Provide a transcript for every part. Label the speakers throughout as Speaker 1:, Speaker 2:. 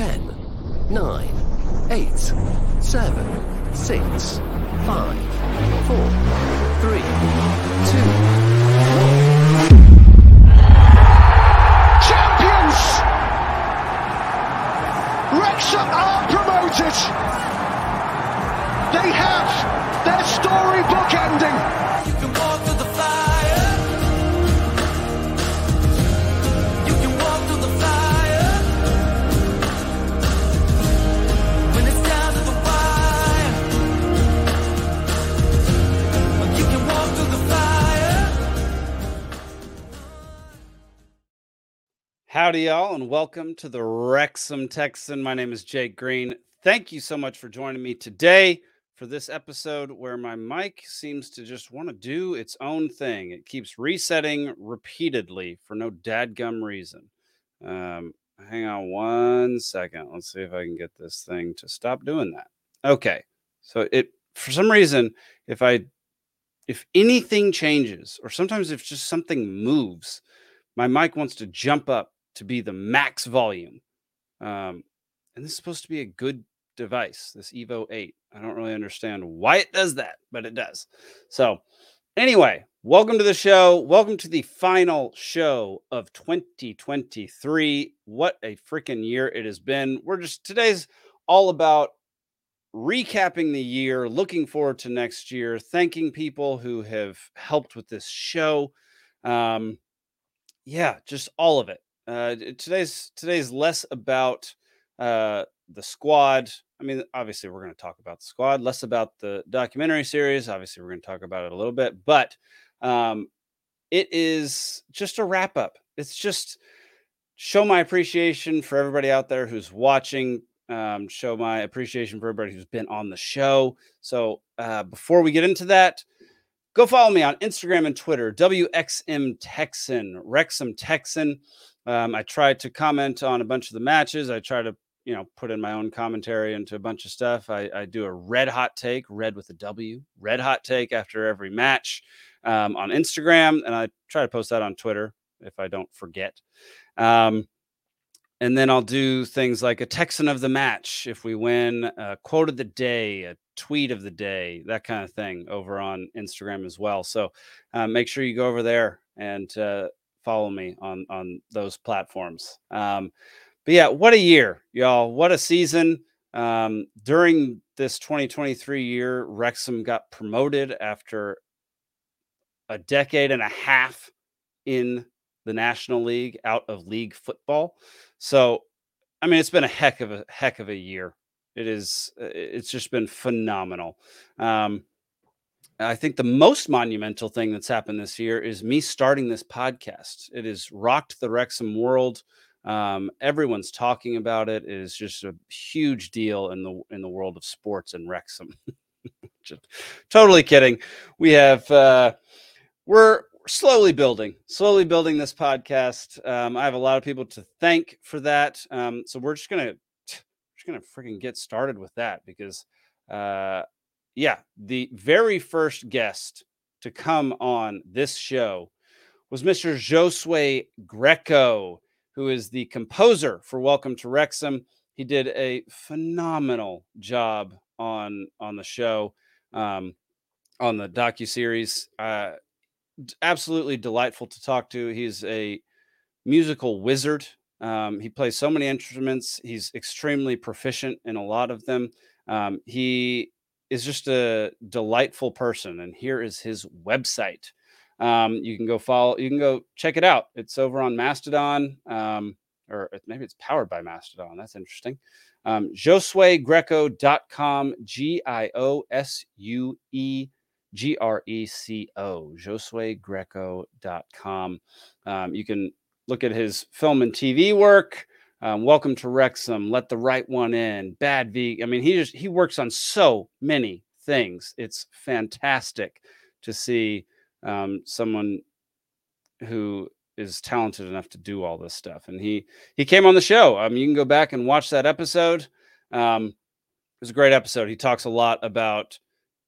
Speaker 1: 10, 9, 8, 7, 6, 5, 4, 3, 2,
Speaker 2: champions! Wrexham are promoted! They have their storybook
Speaker 3: Howdy, y'all, and welcome to the Wrexham Texan. My name is Jake Green. Thank you so much for joining me today for this episode where my mic seems to just want to do its own thing. It keeps resetting repeatedly for no dadgum reason. Um, hang on one second. Let's see if I can get this thing to stop doing that. Okay. So it for some reason, if I if anything changes, or sometimes if just something moves, my mic wants to jump up to be the max volume. Um, and this is supposed to be a good device, this Evo 8. I don't really understand why it does that, but it does. So, anyway, welcome to the show. Welcome to the final show of 2023. What a freaking year it has been. We're just today's all about recapping the year, looking forward to next year, thanking people who have helped with this show. Um, yeah, just all of it. Uh, today's today's less about uh, the squad. I mean, obviously, we're going to talk about the squad. Less about the documentary series. Obviously, we're going to talk about it a little bit, but um, it is just a wrap up. It's just show my appreciation for everybody out there who's watching. Um, show my appreciation for everybody who's been on the show. So uh, before we get into that, go follow me on Instagram and Twitter, WXM Texan, Wrexham Texan. Um, I try to comment on a bunch of the matches. I try to, you know, put in my own commentary into a bunch of stuff. I, I do a red hot take, red with a W, red hot take after every match um, on Instagram, and I try to post that on Twitter if I don't forget. Um, and then I'll do things like a Texan of the match if we win, a quote of the day, a tweet of the day, that kind of thing over on Instagram as well. So uh, make sure you go over there and uh, follow me on on those platforms. Um, but yeah, what a year, y'all! What a season! Um, during this 2023 year, Wrexham got promoted after a decade and a half in the National League, out of league football. So, I mean, it's been a heck of a heck of a year. It is. uh, It's just been phenomenal. Um, I think the most monumental thing that's happened this year is me starting this podcast. It has rocked the Wrexham world. Um, everyone's talking about it. It is just a huge deal in the in the world of sports and Wrexham. Just totally kidding. We have uh, we're slowly building, slowly building this podcast. Um, I have a lot of people to thank for that. Um, so we're just gonna just gonna freaking get started with that because uh, yeah, the very first guest to come on this show was Mr. Giosuè Greco, who is the composer for Welcome to Wrexham. He did a phenomenal job on on the show, um, on the docu series. Uh, absolutely delightful to talk to. He's a musical wizard. Um, he plays so many instruments. He's extremely proficient in a lot of them. Um, he is just a delightful person. And here is his website. Um, you can go follow, you can go check it out. It's over on Mastodon, um, or maybe it's powered by Mastodon. That's interesting. Um, GiosueGreco.com, G I O S U E G R E C O, GiosueGreco.com. Um, you can look at his film and TV work. Um, Welcome to Wrexham, Let the Right One In, Bad V. I mean, he just he works on so many things. It's fantastic to see um, someone who is talented enough to do all this stuff. And he he came on the show. Um, you can go back and watch that episode. Um, it was a great episode. He talks a lot about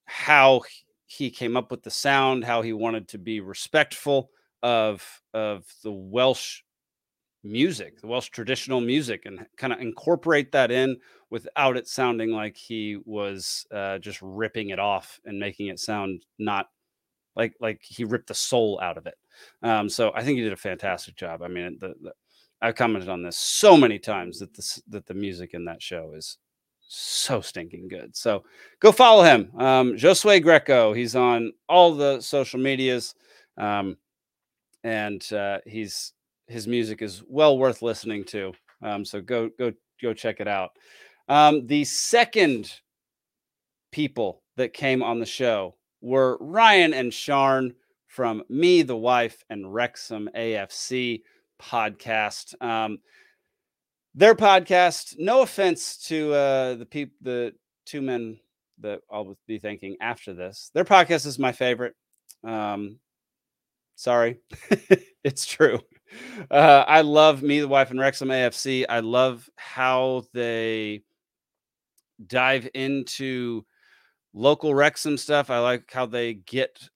Speaker 3: how he came up with the sound, how he wanted to be respectful of of the Welsh music, the Welsh traditional music, and kind of incorporate that in without it sounding like he was uh, just ripping it off and making it sound not like like he ripped the soul out of it. Um, so I think he did a fantastic job. I mean, the, the I've commented on this so many times that this that the music in that show is so stinking good. So go follow him, um, Giosuè Greco. He's on all the social medias, um, and uh, he's his music is well worth listening to. Um, so go go go check it out. Um, the second people that came on the show were Ryan and Siân from Me, the Wife, and Wrexham AFC podcast. Um, their podcast, no offense to uh, the people, the two men that I'll be thanking after this. Their podcast is my favorite. Um, sorry, it's true. Uh, I love Me, the Wife, and Wrexham AFC. I love how they dive into local Wrexham stuff. I like how they get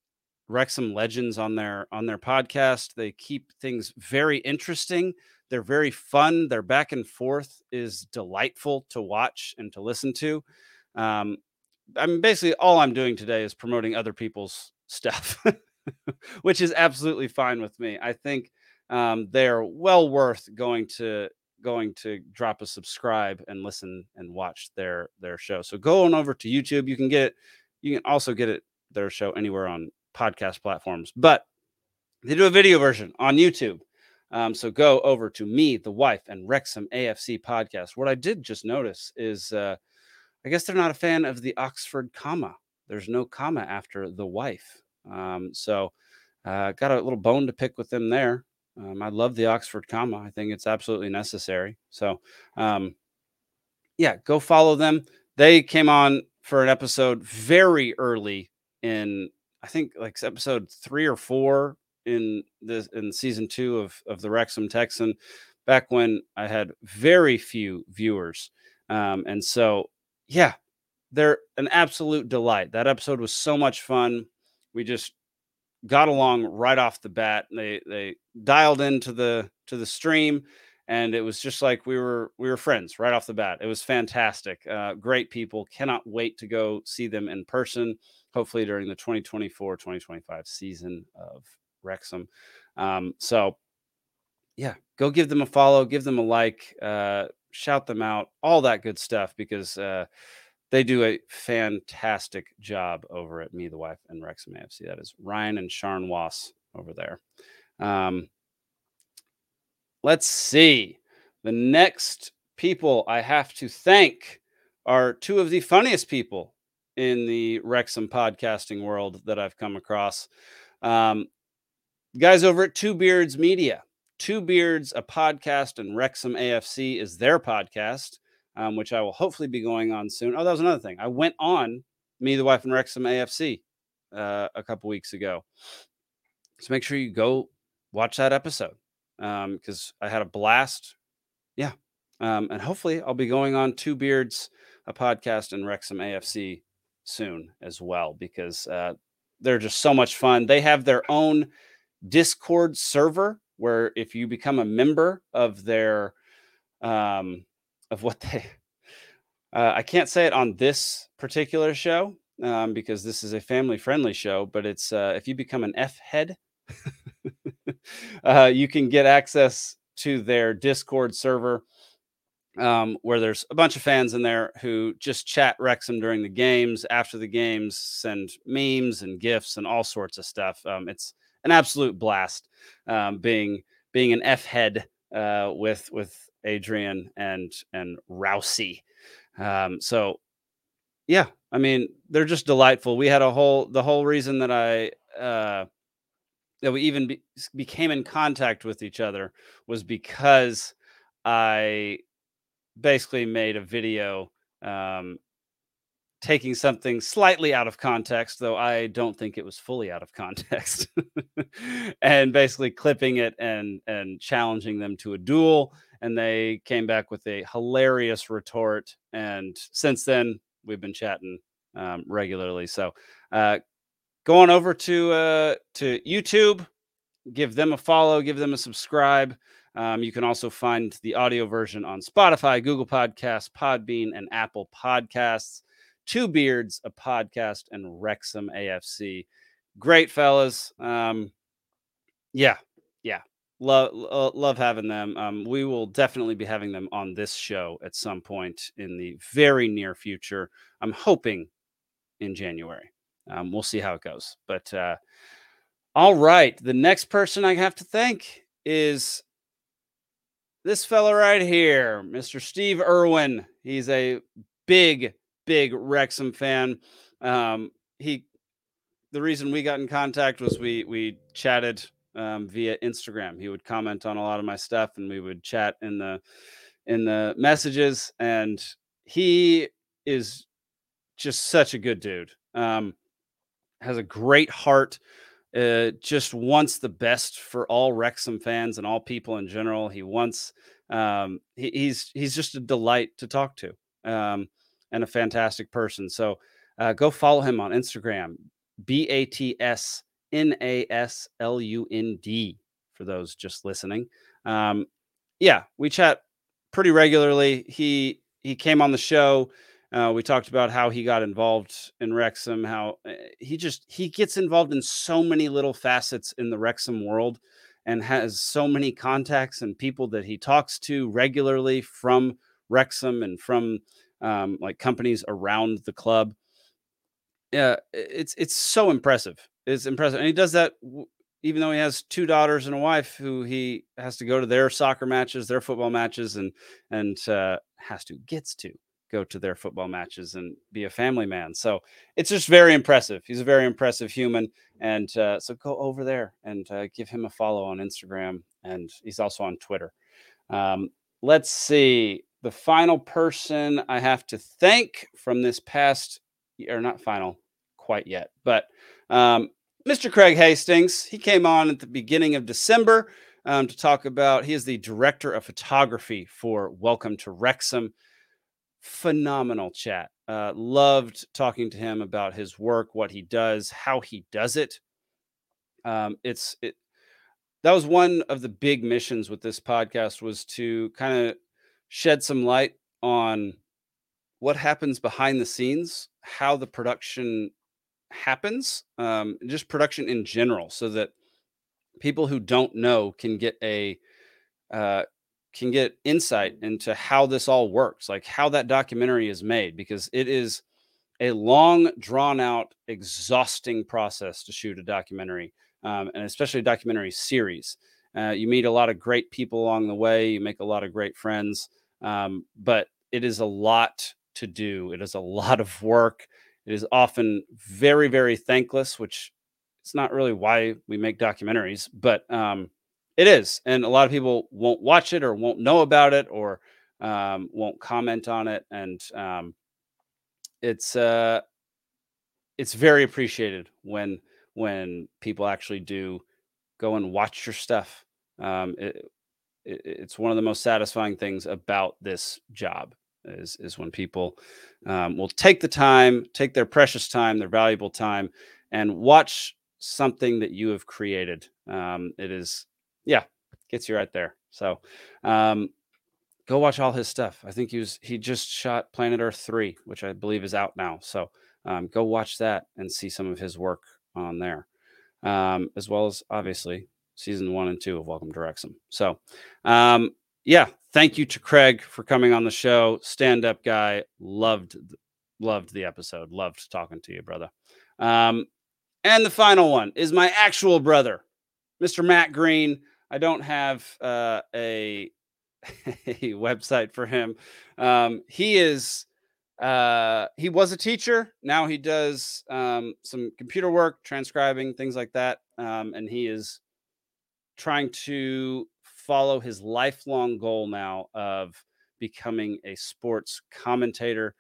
Speaker 3: Wrexham legends on their on their podcast. They keep things very interesting. They're very fun. Their back and forth is delightful to watch and to listen to. Um, I mean, basically, all I'm doing today is promoting other people's stuff, which is absolutely fine with me. I think um, they are well worth going to going to drop a subscribe and listen and watch their their show. So go on over to YouTube. You can get. You can also get it their show anywhere on podcast platforms, but they do a video version on YouTube. Um, so go over to me, the wife, and Wrexham AFC podcast. What I did just notice is, uh, I guess they're not a fan of the Oxford comma. There's no comma after the wife. Um, so uh, got a little bone to pick with them there. Um, I love the Oxford comma. I think it's absolutely necessary. So, um, yeah, go follow them. They came on for an episode very early in, I think, like episode three or four in this in season two of of the Wrexham Texan, back when I had very few viewers, um, and so yeah, they're an absolute delight. That episode was so much fun. We just got along right off the bat. They they dialed into the to the stream, and it was just like we were we were friends right off the bat. It was fantastic. Uh, great people. Cannot wait to go see them in person. Hopefully during the 2024-2025 season of Wrexham. Um, so yeah, go give them a follow, give them a like, uh, shout them out, all that good stuff because uh, they do a fantastic job over at Me, the Wife, and Wrexham AFC. That is Ryan and Siân Wass over there. Um, let's see. The next people I have to thank are two of the funniest people in the Wrexham podcasting world that I've come across. Um, guys over at Two Beards Media. Two Beards, a podcast, and Wrexham AFC is their podcast um, which I will hopefully be going on soon. Oh, that was another thing. I went on Me, the Wife, and Wrexham AFC uh, a couple weeks ago. So make sure you go watch that episode because um, I had a blast. Yeah. Um, and hopefully I'll be going on Two Beards, a podcast, and Wrexham AFC soon as well because uh, they're just so much fun. They have their own Discord server where if you become a member of their um, of what they uh, I can't say it on this particular show um, because this is a family friendly show, but it's uh, if you become an F head, uh, you can get access to their Discord server um, where there's a bunch of fans in there who just chat Wrexham during the games, after the games, send memes and gifts and all sorts of stuff. Um, it's an absolute blast um, being being an F head uh, with with Adrian and and Rousey. Um, so yeah, I mean they're just delightful. We had a whole the whole reason that I uh, that we even be, became in contact with each other was because I basically made a video um, taking something slightly out of context, though I don't think it was fully out of context, and basically clipping it and and challenging them to a duel and they came back with a hilarious retort. And since then, we've been chatting um, regularly. So uh, go on over to uh, to YouTube, give them a follow, give them a subscribe. Um, you can also find the audio version on Spotify, Google Podcasts, Podbean, and Apple Podcasts. Two Beards, a podcast, and Wrexham AFC. Great fellas. Um, yeah, yeah. Love lo- love having them. Um, we will definitely be having them on this show at some point in the very near future. I'm hoping in January. Um, we'll see how it goes. But uh, all right, the next person I have to thank is this fella right here, Mr. Steve Irwin. He's a big, big Wrexham fan. Um, he, the reason we got in contact was we we chatted um, via Instagram. He would comment on a lot of my stuff, and we would chat in the in the messages. And he is just such a good dude. Um, has a great heart. Uh, just wants the best for all Wrexham fans and all people in general. He wants um, he, he's he's just a delight to talk to um, and a fantastic person. So uh, go follow him on Instagram, B A T S N A S L U N D for those just listening. Um, yeah, we chat pretty regularly. He he came on the show. Uh, we talked about how he got involved in Wrexham, how uh, he just he gets involved in so many little facets in the Wrexham world and has so many contacts and people that he talks to regularly from Wrexham and from um, like companies around the club. Yeah, it's it's so impressive. It's impressive, and he does that even though he has two daughters and a wife who he has to go to their soccer matches, their football matches, and and uh, has to gets to go to their football matches and be a family man. So it's just very impressive. He's a very impressive human, and uh, so go over there and uh, give him a follow on Instagram, and he's also on Twitter. Um, let's see the final person I have to thank from this past or not final quite yet, but um, Mr. Craig Hastings. He came on at the beginning of December um, to talk about. He is the director of photography for Welcome to Wrexham. Phenomenal chat. Uh, loved talking to him about his work, what he does, how he does it. Um, it's it. That was one of the big missions with this podcast was to kind of shed some light on what happens behind the scenes, how the production happens, um, just production in general, so that people who don't know can get a uh, can get insight into how this all works, like how that documentary is made, because it is a long, drawn out, exhausting process to shoot a documentary, um, and especially a documentary series. Uh, you meet a lot of great people along the way, you make a lot of great friends, um, but it is a lot to do. It is a lot of work. It is often very, very thankless, which it's not really why we make documentaries, but um, it is. And a lot of people won't watch it or won't know about it or um, won't comment on it. And um, it's uh, it's very appreciated when when people actually do go and watch your stuff. Um, it, it, it's one of the most satisfying things about this job is is when people um, will take the time, take their precious time, their valuable time, and watch something that you have created. Um, it is, yeah, gets you right there. So, um, go watch all his stuff. I think he was he just shot Planet Earth three, which I believe is out now. So, um, go watch that and see some of his work on there, um, as well as obviously season one and two of Welcome to Wrexham. So, um, yeah, thank you to Craig for coming on the show. Stand up guy, loved loved the episode, loved talking to you, brother. Um, and the final one is my actual brother, Mr. Matt Green. I don't have uh, a, a website for him. Um, he is uh, he was a teacher. Now he does um, some computer work, transcribing things like that, um, and he is trying to follow his lifelong goal now of becoming a sports commentator.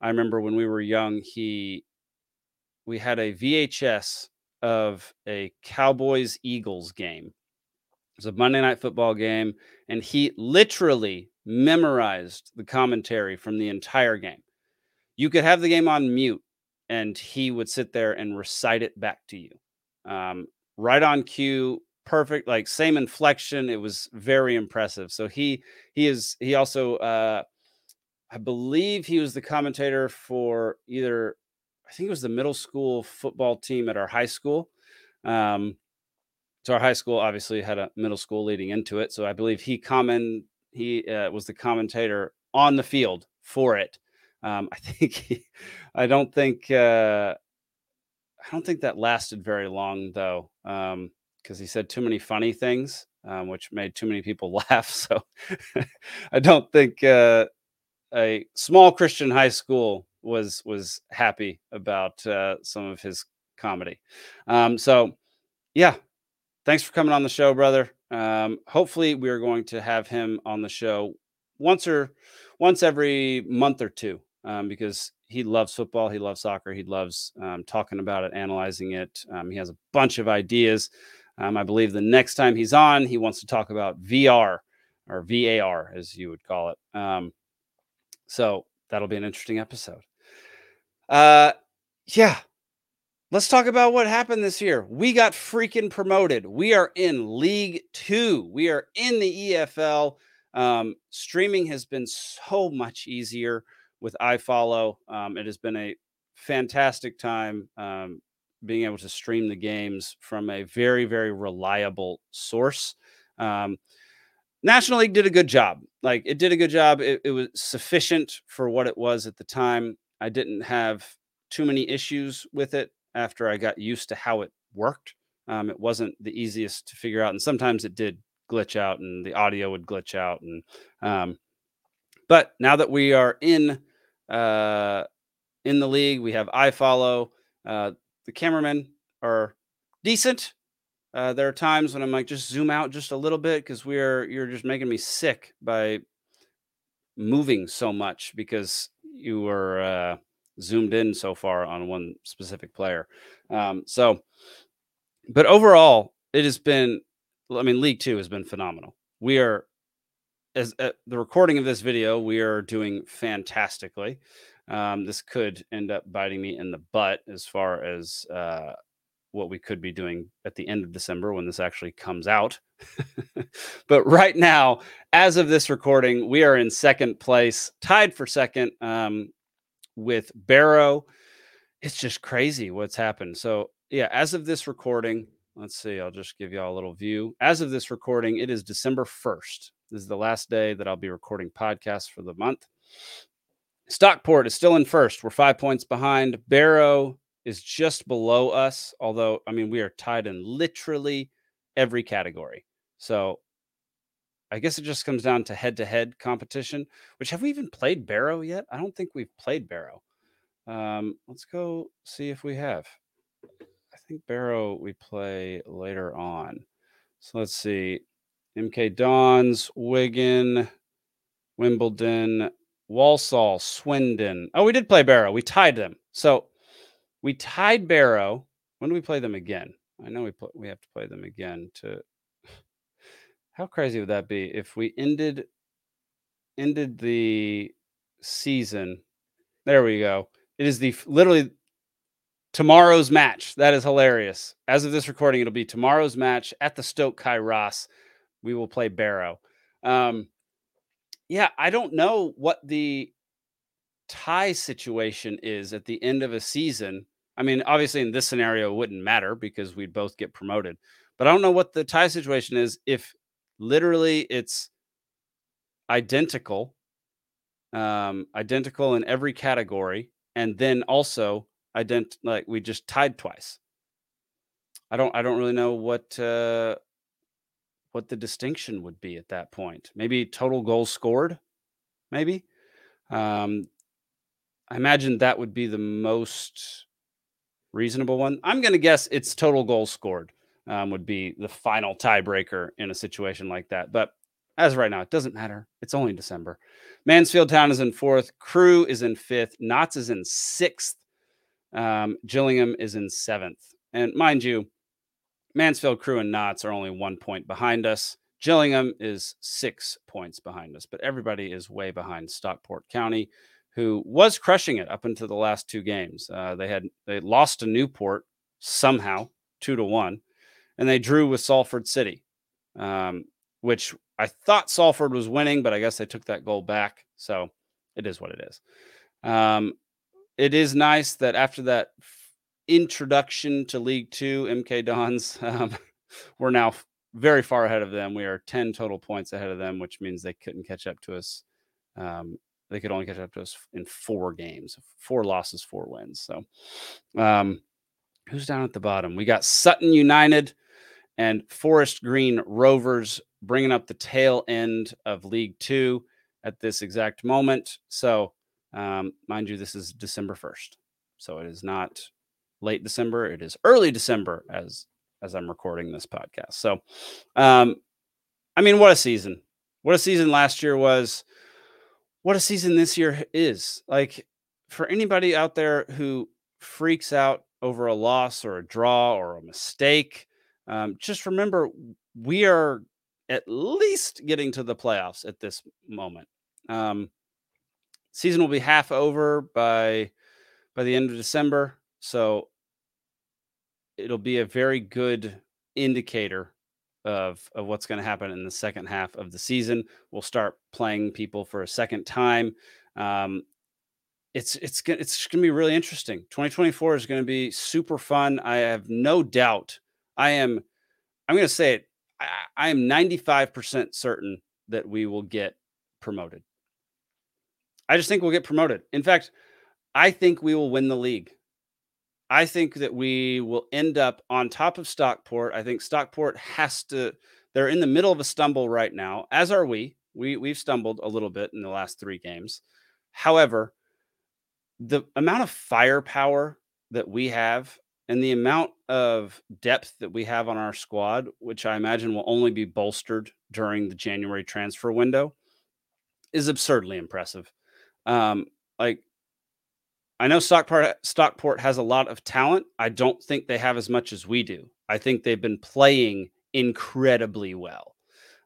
Speaker 3: I remember when we were young, he we had a VHS of a Cowboys Eagles game. It was a Monday night football game, and he literally memorized the commentary from the entire game. You could have the game on mute, and he would sit there and recite it back to you. Um, right on cue, perfect, like same inflection. It was very impressive. So he he is he also uh I believe he was the commentator for either I think it was the middle school football team at our high school. Um so our high school obviously had a middle school leading into it. So I believe he comment he uh, was the commentator on the field for it. Um, I think he, I don't think uh, I don't think that lasted very long though, because he said too many funny things, um, which made too many people laugh. So I don't think uh, a small Christian high school was was happy about uh, some of his comedy. Um, so yeah, thanks for coming on the show, brother. Um, hopefully, we are going to have him on the show once or once every month or two um, because he loves football, he loves soccer, he loves um, talking about it, analyzing it. Um, he has a bunch of ideas. Um, I believe the next time he's on, he wants to talk about VR or VAR, as you would call it. Um, so that'll be an interesting episode. Uh, yeah, let's talk about what happened this year. We got freaking promoted. We are in League Two. We are in the EFL. Um, streaming has been so much easier with iFollow. Um, it has been a fantastic time um, being able to stream the games from a very, very reliable source. Um, National League did a good job. Like it did a good job. It, it, was sufficient for what it was at the time. I didn't have too many issues with it after I got used to how it worked. Um, it wasn't the easiest to figure out, and sometimes it did glitch out, and the audio would glitch out. And um, but now that we are in uh, in the league. We have iFollow. Uh, the cameramen are decent. Uh, there are times when I'm like, just zoom out just a little bit because we're you're just making me sick by moving so much because you were uh, zoomed in so far on one specific player. Um, so, but overall, it has been. I mean, League Two has been phenomenal. We are as uh, the recording of this video, we are doing fantastically. Um, this could end up biting me in the butt as far as uh, what we could be doing at the end of December when this actually comes out. but right now, as of this recording, we are in second place, tied for second um, with Barrow. It's just crazy what's happened. So, yeah, as of this recording, let's see, I'll just give y'all a little view. As of this recording, it is December 1st. This is the last day that I'll be recording podcasts for the month. Stockport is still in first. We're five points behind. Barrow is just below us, although, I mean, we are tied in literally every category. So I guess it just comes down to head to head competition, which have we even played Barrow yet? I don't think we've played Barrow. Um, let's go see if we have. I think Barrow we play later on. So let's see. MK Dons, Wigan, Wimbledon, Walsall, Swindon. Oh, we did play Barrow. We tied them. So we tied Barrow. When do we play them again? I know we put, we have to play them again to how crazy would that be if we ended ended the season? There we go. It is the literally tomorrow's match. That is hilarious. As of this recording, it'll be tomorrow's match at the SToK Cae Ras we will play Barrow. Um, yeah, I don't know what the tie situation is at the end of a season. I mean, obviously, in this scenario, it wouldn't matter because we'd both get promoted. But I don't know what the tie situation is if literally it's identical, um, identical in every category, and then also ident like we just tied twice. I don't I don't really know what uh, what the distinction would be at that point. Maybe total goals scored, maybe. Um, I imagine that would be the most reasonable one. I'm going to guess it's total goals scored um, would be the final tiebreaker in a situation like that. But as right now, it doesn't matter. It's only December. Mansfield Town is in fourth. Crewe is in fifth. Notts is in sixth. Um, Gillingham is in seventh. And mind you, Mansfield Crewe and Notts are only one point behind us. Gillingham is six points behind us, but everybody is way behind Stockport County, who was crushing it up until the last two games. Uh, they had they lost to Newport somehow, two to one, and they drew with Salford City, um, which I thought Salford was winning, but I guess they took that goal back. So it is what it is. Um, it is nice that after that introduction to League Two, MK Dons, um, we're now very far ahead of them. We are 10 total points ahead of them, which means they couldn't catch up to us. Um, they could only catch up to us in four games, four losses, four wins. So, um, who's down at the bottom? We got Sutton United and Forest Green Rovers bringing up the tail end of League Two at this exact moment. So, um, mind you, this is December 1st. So it is not late December. It is early December as as I'm recording this podcast. So, um, I mean, what a season! What a season last year was. What a season this year is. Like for anybody out there who freaks out over a loss or a draw or a mistake, um, just remember we are at least getting to the playoffs at this moment. Um, season will be half over by by the end of December, so it'll be a very good indicator of of what's going to happen in the second half of the season. We'll start playing people for a second time. Um, it's it's it's going to be really interesting. 2024 is going to be super fun. I have no doubt. I am. I'm going to say it. I, I am 95% certain that we will get promoted. I just think we'll get promoted. In fact, I think we will win the league. I think that we will end up on top of Stockport. I think Stockport has to, they're in the middle of a stumble right now, as are we. We we've stumbled a little bit in the last three games. However, the amount of firepower that we have and the amount of depth that we have on our squad, which I imagine will only be bolstered during the January transfer window, is absurdly impressive. Um, like I know Stockport Stockport has a lot of talent. I don't think they have as much as we do. I think they've been playing incredibly well.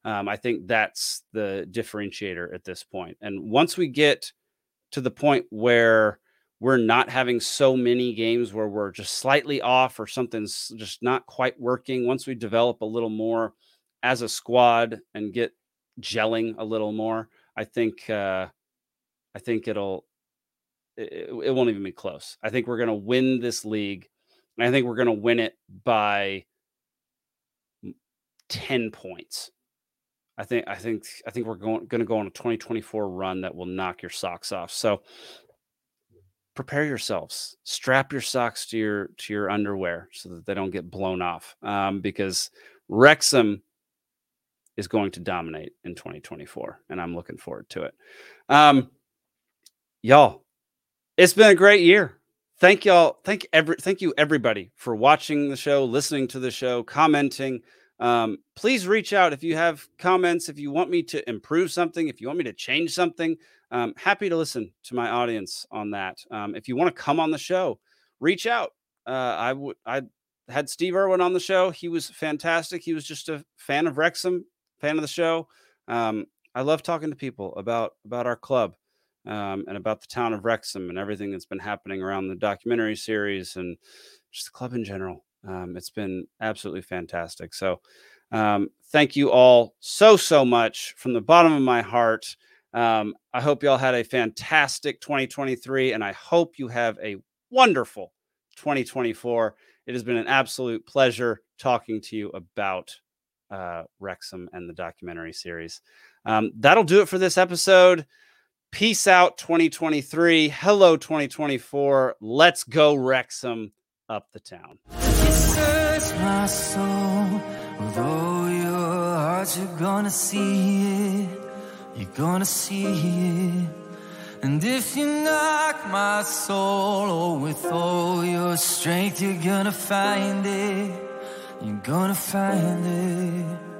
Speaker 3: Um, I think that's the differentiator at this point. And once we get to the point where we're not having so many games where we're just slightly off or something's just not quite working, once we develop a little more as a squad and get gelling a little more, I think uh, I think it'll it, it won't even be close. I think we're going to win this league. I think we're going to win it by 10 points. I think I think I think we're going going to go on a 2024 run that will knock your socks off. So prepare yourselves. Strap your socks to your to your underwear so that they don't get blown off. Um, because Wrexham is going to dominate in 2024, and I'm looking forward to it. Um, y'all, it's been a great year. Thank y'all. Thank every thank you everybody for watching the show, listening to the show, commenting. Um, please reach out if you have comments, if you want me to improve something, if you want me to change something. Um, happy to listen to my audience on that. Um, if you want to come on the show, reach out. Uh, I would I had Steve Irwin on the show. He was fantastic. He was just a fan of Wrexham, fan of the show. Um, I love talking to people about about our club um, and about the town of Wrexham and everything that's been happening around the documentary series and just the club in general. Um, it's been absolutely fantastic. So, um, thank you all so, so much from the bottom of my heart. Um, I hope you all had a fantastic 2023 and I hope you have a wonderful 2024. It has been an absolute pleasure talking to you about uh, Wrexham and the documentary series. Um, that'll do it for this episode. Peace out 2023. Hello 2024. Let's go Wrexham up the town.
Speaker 4: search my soul with your heart, you're gonna see it. You're gonna see it. And if you knock my soul oh, with all your strength, you're gonna find it. You're gonna find it.